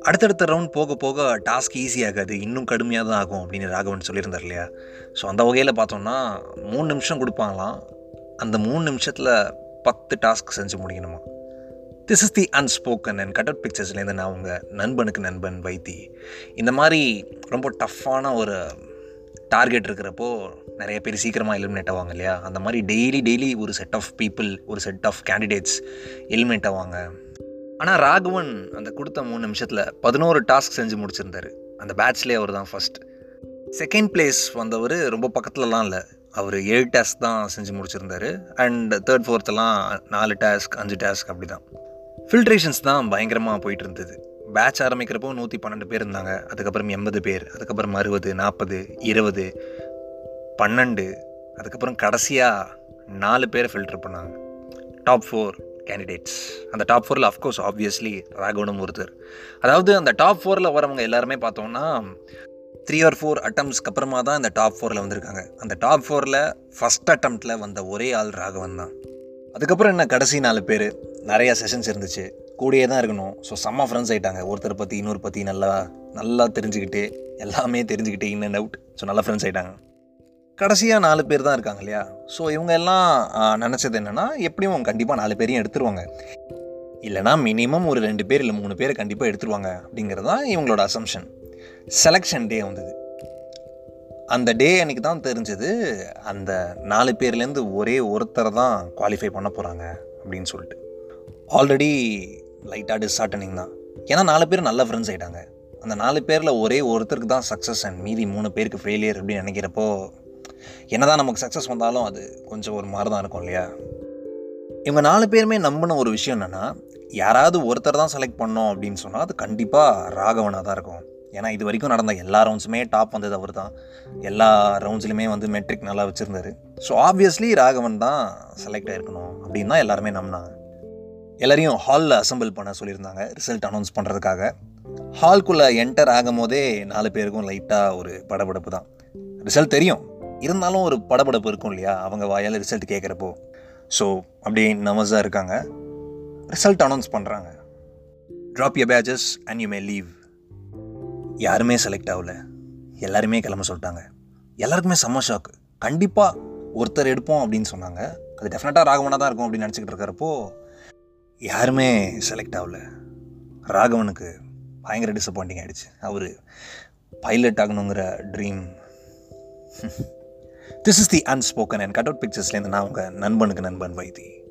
அடுத்தடுத்த ரவுண்ட் போக போக டாஸ்க் ஈஸியாகாது இன்னும் கடுமையாக தான் ஆகும் அப்படின்னு ராகவன் சொல்லியிருந்தார் இல்லையா? ஸோ அந்த வகையில் பார்த்தோம்னா மூணு நிமிஷம் கொடுப்பாங்களாம். அந்த மூணு நிமிஷத்தில் பத்து டாஸ்க் செஞ்சு முடிக்கணுமா? This is the unspoken and cut out பிக்சர்ஸ்லேருந்து நான் உங்கள் நண்பனுக்கு நண்பன் வைத்தி. இந்த மாதிரி ரொம்ப டஃப்பான ஒரு டார்கெட் இருக்கிறப்போ நிறைய பேர் சீக்கிரமாக எலிமினேட் ஆவாங்க இல்லையா? அந்த மாதிரி டெய்லி டெய்லி ஒரு செட் ஆஃப் பீப்புள் ஒரு செட் ஆஃப் கேண்டிடேட்ஸ் எலிமினேட் ஆவாங்க. ஆனால் ராகவன் அந்த கொடுத்த மூணு நிமிஷத்தில் பதினோரு டாஸ்க் செஞ்சு முடிச்சிருந்தாரு. அந்த பேட்ச்லேயே அவர் தான் ஃபஸ்ட் செகண்ட் பிளேஸ் வந்தவர் ரொம்ப பக்கத்துலலாம் இல்லை. அவர் ஏழு டாஸ்க் தான் செஞ்சு முடிச்சிருந்தாரு. அண்ட் தேர்ட் ஃபோர்த்தெல்லாம் நாலு டாஸ்க் அஞ்சு டாஸ்க் அப்படி தான் ஃபில்ட்ரேஷன்ஸ் தான் பயங்கரமாக போயிட்டு இருந்தது. பேட்ச் ஆரம்பிக்கிறப்போ நூற்றி பன்னெண்டு பேர் இருந்தாங்க. அதுக்கப்புறம் எண்பது பேர் அதுக்கப்புறம் அறுபது நாற்பது இருபது பன்னெண்டு அதுக்கப்புறம் கடைசியாக நாலு பேரை ஃபில்டர் பண்ணாங்க. டாப் ஃபோர் கேண்டிடேட்ஸ் அந்த டாப் ஃபோரில் அஃப்கோர்ஸ் ஆப்வியஸ்லி ராகவனும் ஒருத்தர். அதாவது அந்த டாப் ஃபோரில் வரவங்க எல்லாருமே பார்த்தோம்னா த்ரீ ஆர் ஃபோர் அட்டம்ஸ்க்கு அப்புறமா தான் இந்த டாப் ஃபோரில் வந்திருக்காங்க. அந்த டாப் ஃபோரில் ஃபஸ்ட் அட்டம்ப்டில் வந்த ஒரே ஆள் ராகவன் தான். அதுக்கப்புறம் என்ன கடைசி நாலு பேர்? நிறையா செஷன்ஸ் இருந்துச்சு. கூடயே தான் இருக்கணும். ஸோ செம்ம ஃப்ரெண்ட்ஸ் ஆகிட்டாங்க ஒருத்தர் பற்றி இன்னொரு பற்றி நல்லா நல்லா தெரிஞ்சுக்கிட்டு எல்லாமே தெரிஞ்சுக்கிட்டு இன் அண்ட் அவுட் ஸோ நல்லா ஃப்ரெண்ட்ஸ் ஆகிட்டாங்க கடைசியாக நாலு பேர் தான் இருக்காங்க இல்லையா? ஸோ இவங்க எல்லாம் நினச்சது என்னென்னா எப்படியும் கண்டிப்பாக நாலு பேரையும் எடுத்துருவாங்க. இல்லைனா மினிமம் ஒரு ரெண்டு பேர் இல்லை மூணு பேரை கண்டிப்பாக எடுத்துருவாங்க அப்படிங்கிறது தான் இவங்களோட அசம்ஷன் செலெக்ஷன் டே வந்தது. அந்த டே அன்றைக்கி தான் தெரிஞ்சது அந்த நாலு பேர்லேருந்து ஒரே ஒருத்தரை தான் குவாலிஃபை பண்ண போகிறாங்க அப்படின்னு சொல்லிட்டு. ஆல்ரெடி லைட்டாக டிஸ்ஆர்டனிங் தான். ஏன்னா நாலு பேர் நல்ல ஃப்ரெண்ட்ஸ் ஆகிட்டாங்க அந்த நாலு பேரில் ஒரே ஒருத்தருக்கு தான் சக்ஸஸ் அண்ட் மீதி மூணு பேருக்கு ஃபெயிலியர் அப்படின்னு நினைக்கிறப்போ என்னதான் நமக்கு சக்ஸஸ் வந்தாலும் அது கொஞ்சம் ஒரு மாதிரி தான் இருக்கும் இல்லையா? இவங்க நாலு பேருமே நம்பின ஒரு விஷயம் என்னென்னா யாராவது ஒருத்தர் தான் செலக்ட் பண்ணோம் அப்படின்னு சொன்னால் அது கண்டிப்பாக ராகவனாக தான் இருக்கும். ஏன்னா இது வரைக்கும் நடந்த எல்லா ரவுண்ட்ஸுமே டாப் வந்தது அவர் தான் எல்லா ரவுண்ட்ஸ்லையுமே வந்து மெட்ரிக் நல்லா வச்சுருந்தாரு. ஸோ ஆப்வியஸ்லி ராகவன் தான் செலக்ட் ஆகிருக்கணும் அப்படின்னு தான் எல்லாருமே நம்பினாங்க. எல்லாரையும் ஹாலில் அசம்பிள் பண்ண சொல்லியிருந்தாங்க ரிசல்ட் அனௌன்ஸ் பண்ணுறதுக்காக ஹால்குள்ளே என்டர் ஆகும் போதே நாலு பேருக்கும் லைட்டாக ஒரு படபடப்பு தான் ரிசல்ட் தெரியும். இருந்தாலும் ஒரு படபடப்பு இருக்கும் இல்லையா? அவங்க வாயால் ரிசல்ட் கேட்குறப்போ ஸோ அப்படியே நர்வஸாக இருக்காங்க. ரிசல்ட் அனௌன்ஸ் பண்ணுறாங்க drop your pages and you may leave யாருமே செலக்ட் ஆகல. எல்லாருமே கிளம்ப சொல்லிட்டாங்க. எல்லாருக்குமே செம்ம ஷாக்கு கண்டிப்பாக ஒருத்தர் எடுப்போம் அப்படின்னு சொன்னாங்க. அது டெஃபினட்டாக ராகவனாக தான் இருக்கும் அப்படின்னு நினச்சிக்கிட்டு இருக்கிறப்போ யாருமே செலக்ட் ஆகல. ராகவனுக்கு பயங்கர டிசப்பாயிண்டிங் ஆகிடுச்சு அவர் பைலட் ஆகணுங்கிற dream this is the unspoken and cut out பிக்சர்ஸ்லேருந்து நான் உங்கள் நண்பனுக்கு நண்பன் வைத்தி.